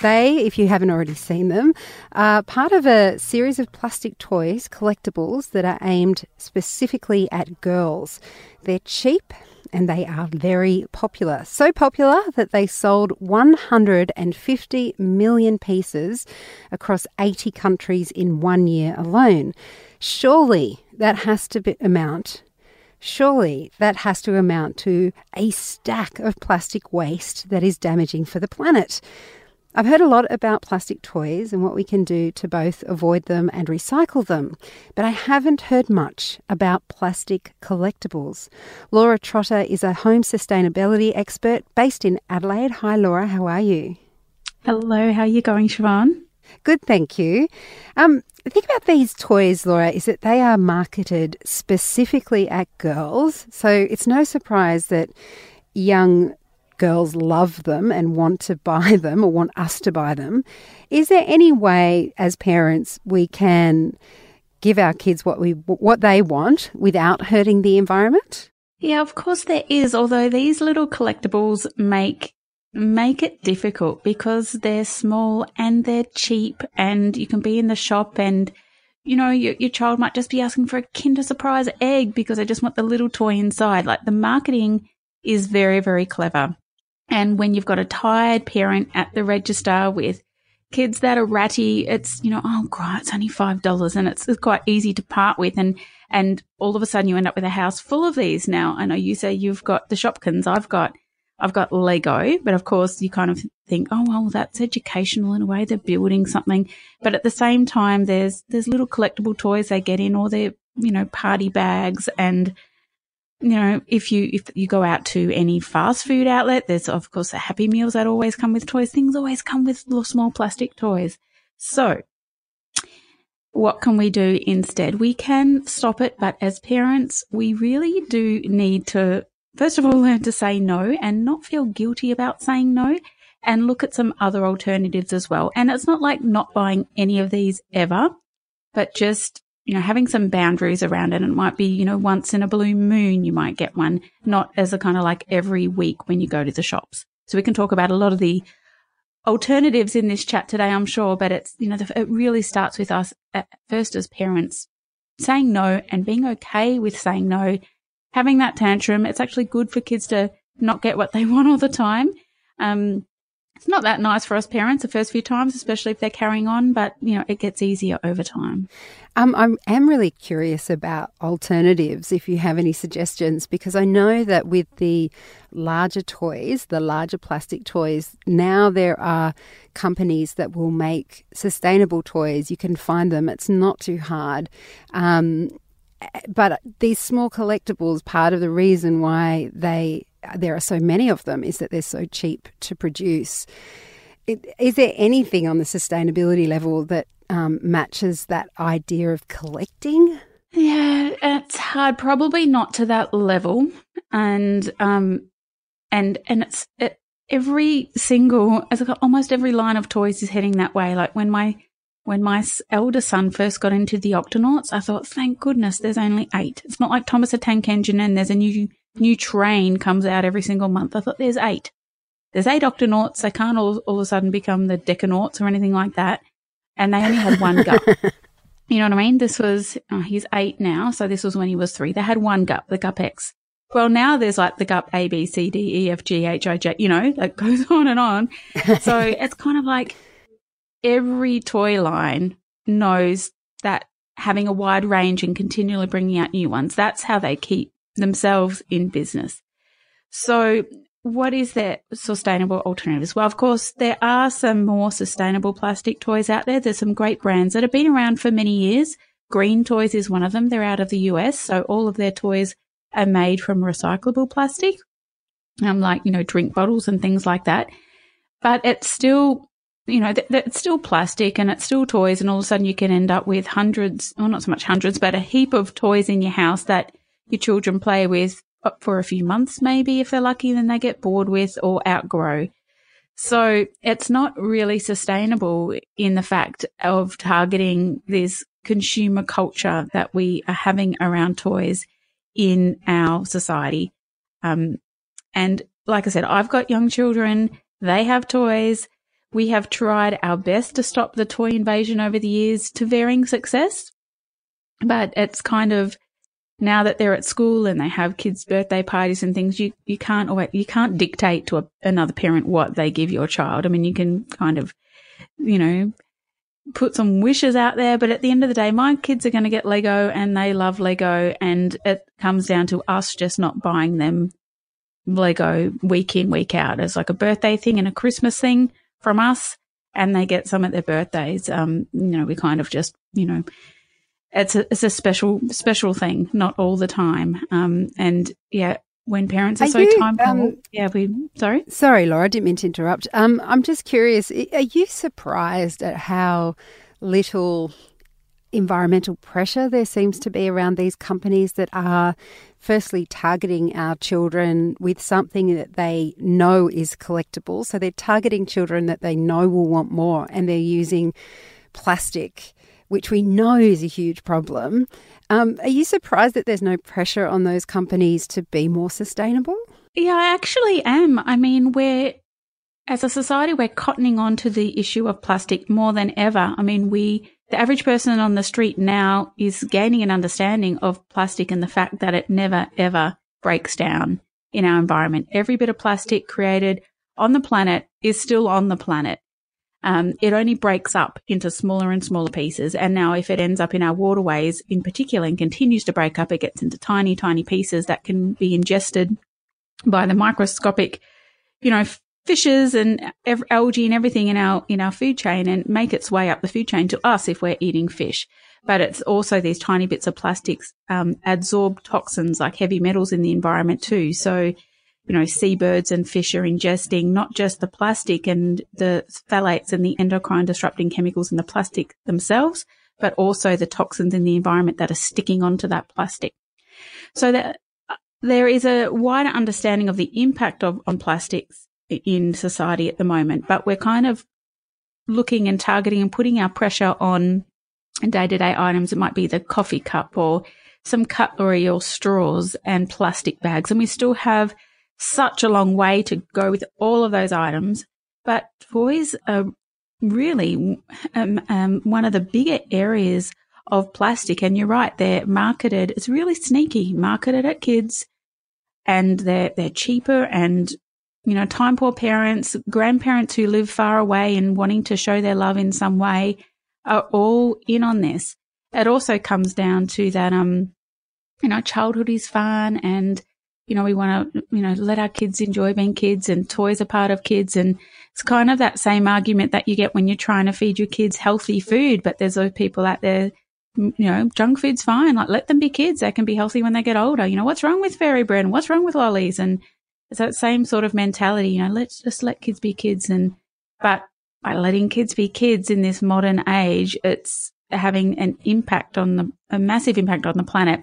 They, if you haven't already seen them, are part of a series of plastic toys, collectibles that are aimed specifically at girls. They're cheap and they are very popular. So popular that they sold 150 million pieces across 80 countries in one year alone. Surely that has to be, amount Surely that has to amount to a stack of plastic waste that is damaging for the planet. I've heard a lot about plastic toys and what we can do to both avoid them and recycle them, but I haven't heard much about plastic collectibles. Laura Trotter is a home sustainability expert based in Adelaide. Hi, Laura, how are you? Hello, how are you going, Siobhan? Good, thank you. Um, the thing about these toys, Laura, is that they are marketed specifically at girls. So it's no surprise that young girls love them and want to buy them or want us to buy them. Is there any way, as parents, we can give our kids what we what they want without hurting the environment? Yeah, of course there is. Although these little collectibles make make it difficult because they're small and they're cheap and you can be in the shop and you know your, your child might just be asking for a kinder surprise egg because they just want the little toy inside like the marketing is very very clever and when you've got a tired parent at the register with kids that are ratty it's you know oh god it's only five dollars and it's, it's quite easy to part with and and all of a sudden you end up with a house full of these now i know you say you've got the shopkins i've got I've got Lego, but of course you kind of think, oh well, that's educational in a way. They're building something, but at the same time, there's there's little collectible toys they get in, or they're you know party bags, and you know if you if you go out to any fast food outlet, there's of course the Happy Meals that always come with toys. Things always come with little small plastic toys. So what can we do instead? We can stop it, but as parents, we really do need to First of all, learn to say no and not feel guilty about saying no and look at some other alternatives as well. And it's not like not buying any of these ever, but just, you know, having some boundaries around it. And it might be, you know, once in a blue moon, you might get one, not as a kind of like every week when you go to the shops. So we can talk about a lot of the alternatives in this chat today, I'm sure, but it's, you know, it really starts with us at first as parents saying no and being okay with saying no having that tantrum. It's actually good for kids to not get what they want all the time. Um, it's not that nice for us parents the first few times, especially if they're carrying on, but you know, it gets easier over time. Um, I am really curious about alternatives, if you have any suggestions, because I know that with the larger toys, the larger plastic toys, now there are companies that will make sustainable toys. You can find them, it's not too hard. Um, but these small collectibles, part of the reason why they there are so many of them is that they're so cheap to produce. Is there anything on the sustainability level that um, matches that idea of collecting? Yeah, it's hard. Probably not to that level, and um, and and it's it, every single, as almost every line of toys is heading that way. Like when my when my elder son first got into the Octonauts, I thought, thank goodness there's only eight. It's not like Thomas the Tank Engine and there's a new new train comes out every single month. I thought there's eight. There's eight Octonauts. They can't all, all of a sudden become the Decanauts or anything like that. And they only had one Gup. You know what I mean? This was, oh, he's eight now. So this was when he was three. They had one Gup, the Gup X. Well, now there's like the Gup A, B, C, D, E, F, G, H, I, J, you know, that goes on and on. So it's kind of like, every toy line knows that having a wide range and continually bringing out new ones, that's how they keep themselves in business. So what is their sustainable alternatives? Well, of course, there are some more sustainable plastic toys out there. There's some great brands that have been around for many years. Green Toys is one of them. They're out of the US. So all of their toys are made from recyclable plastic, um, like, you know, drink bottles and things like that. But it's still you know, th- it's still plastic and it's still toys, and all of a sudden you can end up with hundreds, well, not so much hundreds, but a heap of toys in your house that your children play with for a few months, maybe if they're lucky, then they get bored with or outgrow. So it's not really sustainable in the fact of targeting this consumer culture that we are having around toys in our society. Um, and like I said, I've got young children. They have toys. We have tried our best to stop the toy invasion over the years to varying success. But it's kind of now that they're at school and they have kids' birthday parties and things, you, you can't always, you can't dictate to a, another parent what they give your child. I mean, you can kind of, you know, put some wishes out there, but at the end of the day, my kids are going to get Lego and they love Lego and it comes down to us just not buying them Lego week in, week out as like a birthday thing and a Christmas thing from us. And they get some at their birthdays. Um, you know, we kind of just, you know, it's a it's a special special thing, not all the time. Um, and yeah, when parents are, are so you, time poor, um, yeah, we sorry, sorry, Laura, I didn't mean to interrupt. Um, I'm just curious, are you surprised at how little environmental pressure there seems to be around these companies that are firstly targeting our children with something that they know is collectible. So they're targeting children that they know will want more and they're using plastic which we know is a huge problem. Um, are you surprised that there's no pressure on those companies to be more sustainable? Yeah, I actually am. I mean, we're, as a society, we're cottoning on to the issue of plastic more than ever. I mean, we, the average person on the street now is gaining an understanding of plastic and the fact that it never, ever breaks down in our environment. Every bit of plastic created on the planet is still on the planet um, it only breaks up into smaller and smaller pieces. And now, if it ends up in our waterways in particular and continues to break up, it gets into tiny, tiny pieces that can be ingested by the microscopic, you know, fishes and algae and everything in our in our food chain and make its way up the food chain to us if we're eating fish. But it's also these tiny bits of plastics um, absorb toxins like heavy metals in the environment too. So you know, seabirds and fish are ingesting not just the plastic and the phthalates and the endocrine disrupting chemicals in the plastic themselves, but also the toxins in the environment that are sticking onto that plastic. So that there is a wider understanding of the impact of on plastics in society at the moment, but we're kind of looking and targeting and putting our pressure on day to day items. It might be the coffee cup or some cutlery or straws and plastic bags. And we still have such a long way to go with all of those items. But toys are really um, um, one of the bigger areas of plastic. And you're right, they're marketed, it's really sneaky, marketed at kids and they're, they're cheaper and, you know, time poor parents, grandparents who live far away and wanting to show their love in some way are all in on this. It also comes down to that, um, you know, childhood is fun and you know, we want to, you know, let our kids enjoy being kids and toys are part of kids. And it's kind of that same argument that you get when you're trying to feed your kids healthy food, but there's those people out there, you know, junk food's fine. Like let them be kids. They can be healthy when they get older. You know, what's wrong with fairy bread and what's wrong with lollies? And it's that same sort of mentality, you know, let's just let kids be kids. And, but by letting kids be kids in this modern age, it's having an impact on the, a massive impact on the planet.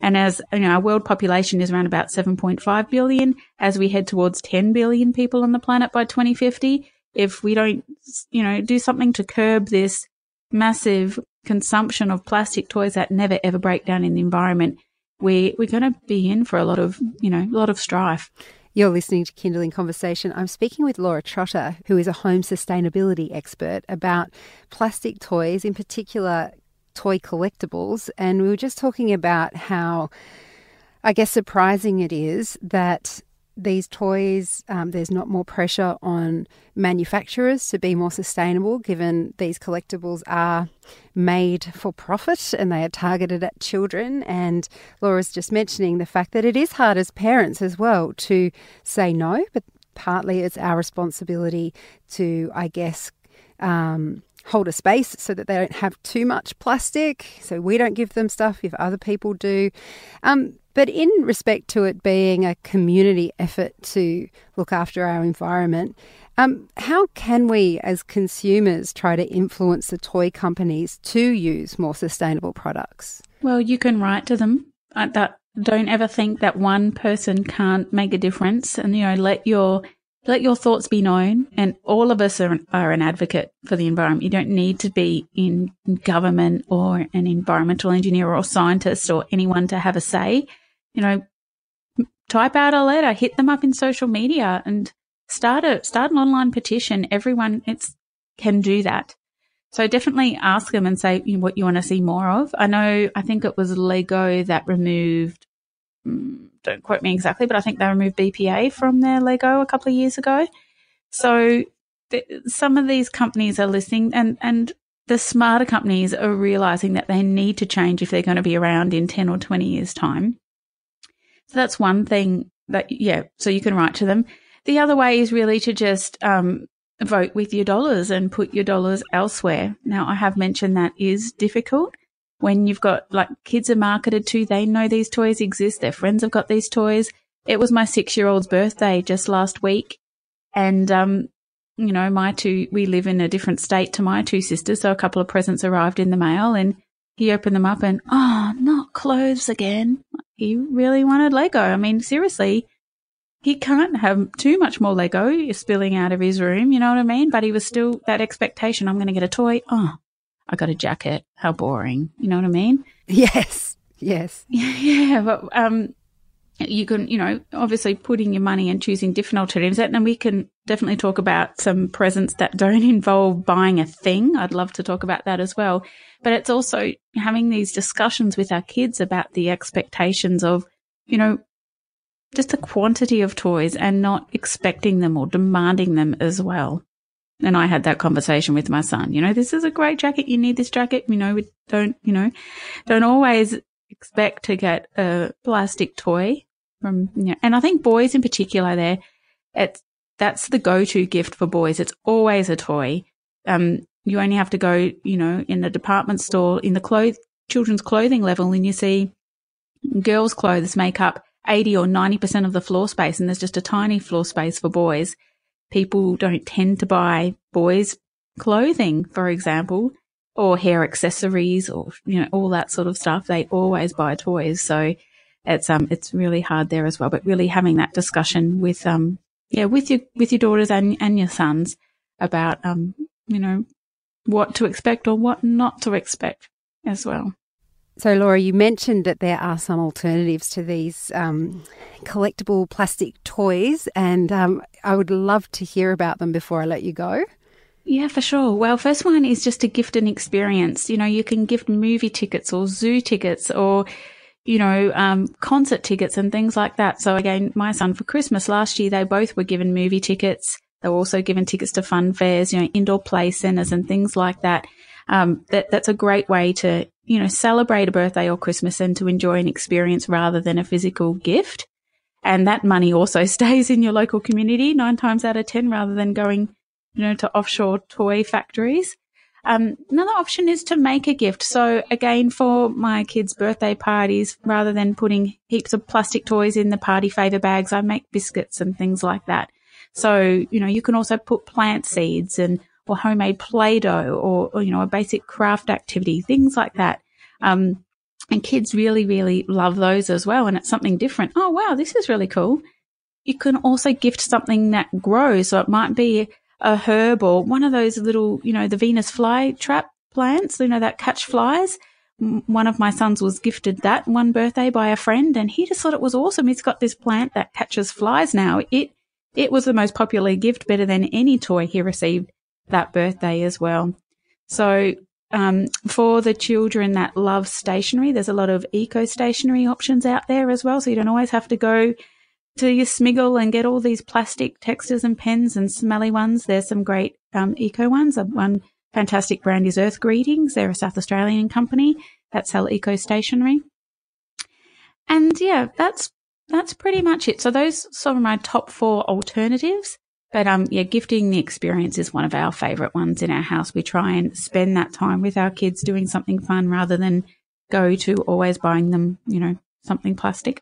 And as you know, our world population is around about 7.5 billion. As we head towards 10 billion people on the planet by 2050, if we don't, you know, do something to curb this massive consumption of plastic toys that never ever break down in the environment, we we're going to be in for a lot of, you know, a lot of strife. You're listening to Kindling Conversation. I'm speaking with Laura Trotter, who is a home sustainability expert, about plastic toys, in particular toy collectibles. And we were just talking about how, I guess, surprising it is that these toys, um, there's not more pressure on manufacturers to be more sustainable, given these collectibles are made for profit and they are targeted at children. And Laura's just mentioning the fact that it is hard as parents as well to say no, but partly it's our responsibility to, I guess, um, hold a space so that they don't have too much plastic. So we don't give them stuff if other people do. Um, but in respect to it being a community effort to look after our environment, um, how can we as consumers try to influence the toy companies to use more sustainable products? Well, you can write to them. Uh, that don't ever think that one person can't make a difference and, you know, let your, let your thoughts be known. And all of us are, are an advocate for the environment. You don't need to be in government or an environmental engineer or scientist or anyone to have a say. You know, type out a letter, hit them up in social media and start a, start an online petition. Everyone it's, can do that. So definitely ask them and say what you want to see more of. I know, I think it was Lego that removed, mm, don't quote me exactly, but I think they removed BPA from their Lego a couple of years ago. So th- some of these companies are listening and, and the smarter companies are realizing that they need to change if they're going to be around in 10 or 20 years time. That's one thing that, yeah, so you can write to them. The other way is really to just um, vote with your dollars and put your dollars elsewhere. Now, I have mentioned that is difficult when you've got like kids are marketed to, they know these toys exist, their friends have got these toys. It was my six year old's birthday just last week. And, um, you know, my two, we live in a different state to my two sisters. So a couple of presents arrived in the mail and he opened them up and, oh, not clothes again. He really wanted Lego. I mean, seriously, he can't have too much more Lego spilling out of his room, you know what I mean? But he was still that expectation. I'm going to get a toy. Oh, I got a jacket. How boring. You know what I mean? Yes. Yes. Yeah. But, um, you can, you know, obviously putting your money and choosing different alternatives. And then we can definitely talk about some presents that don't involve buying a thing. I'd love to talk about that as well. But it's also having these discussions with our kids about the expectations of, you know, just the quantity of toys and not expecting them or demanding them as well. And I had that conversation with my son. You know, this is a great jacket. You need this jacket. You know, we don't, you know, don't always expect to get a plastic toy from, you know, and I think boys in particular there, it's, that's the go-to gift for boys. It's always a toy. Um, you only have to go, you know, in the department store in the children's clothing level and you see girls' clothes make up 80 or 90% of the floor space and there's just a tiny floor space for boys. People don't tend to buy boys clothing, for example, or hair accessories or, you know, all that sort of stuff. They always buy toys. So it's, um, it's really hard there as well, but really having that discussion with, um, yeah, with your, with your daughters and, and your sons about, um, you know, what to expect or what not to expect as well. So, Laura, you mentioned that there are some alternatives to these um, collectible plastic toys, and um, I would love to hear about them before I let you go. Yeah, for sure. Well, first one is just to gift an experience. You know, you can gift movie tickets or zoo tickets or, you know, um, concert tickets and things like that. So again, my son for Christmas last year, they both were given movie tickets. They were also given tickets to fun fairs, you know, indoor play centers and things like that. Um, that, that's a great way to you know, celebrate a birthday or Christmas and to enjoy an experience rather than a physical gift. And that money also stays in your local community nine times out of 10 rather than going, you know, to offshore toy factories. Um, another option is to make a gift. So again, for my kids' birthday parties, rather than putting heaps of plastic toys in the party favor bags, I make biscuits and things like that. So, you know, you can also put plant seeds and or homemade Play-Doh or, or, you know, a basic craft activity, things like that. Um, and kids really, really love those as well. And it's something different. Oh, wow, this is really cool. You can also gift something that grows. So it might be a herb or one of those little, you know, the Venus fly trap plants, you know, that catch flies. One of my sons was gifted that one birthday by a friend and he just thought it was awesome. He's got this plant that catches flies now. It, it was the most popular gift, better than any toy he received that birthday as well. So um, for the children that love stationery, there's a lot of eco stationery options out there as well. So you don't always have to go to your Smiggle and get all these plastic textures and pens and smelly ones. There's some great um, eco ones. One fantastic brand is Earth Greetings. They're a South Australian company that sell eco stationery. And yeah, that's that's pretty much it. So those sort of my top four alternatives. But um, yeah, gifting the experience is one of our favourite ones in our house. We try and spend that time with our kids doing something fun rather than go to always buying them, you know, something plastic.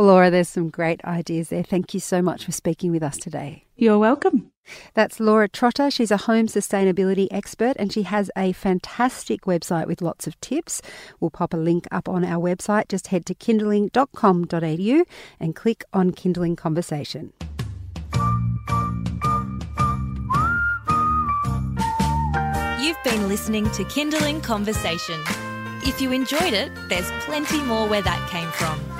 Well, Laura, there's some great ideas there. Thank you so much for speaking with us today. You're welcome. That's Laura Trotter. She's a home sustainability expert and she has a fantastic website with lots of tips. We'll pop a link up on our website. Just head to kindling.com.au and click on Kindling Conversation. You've been listening to Kindling Conversation. If you enjoyed it, there's plenty more where that came from.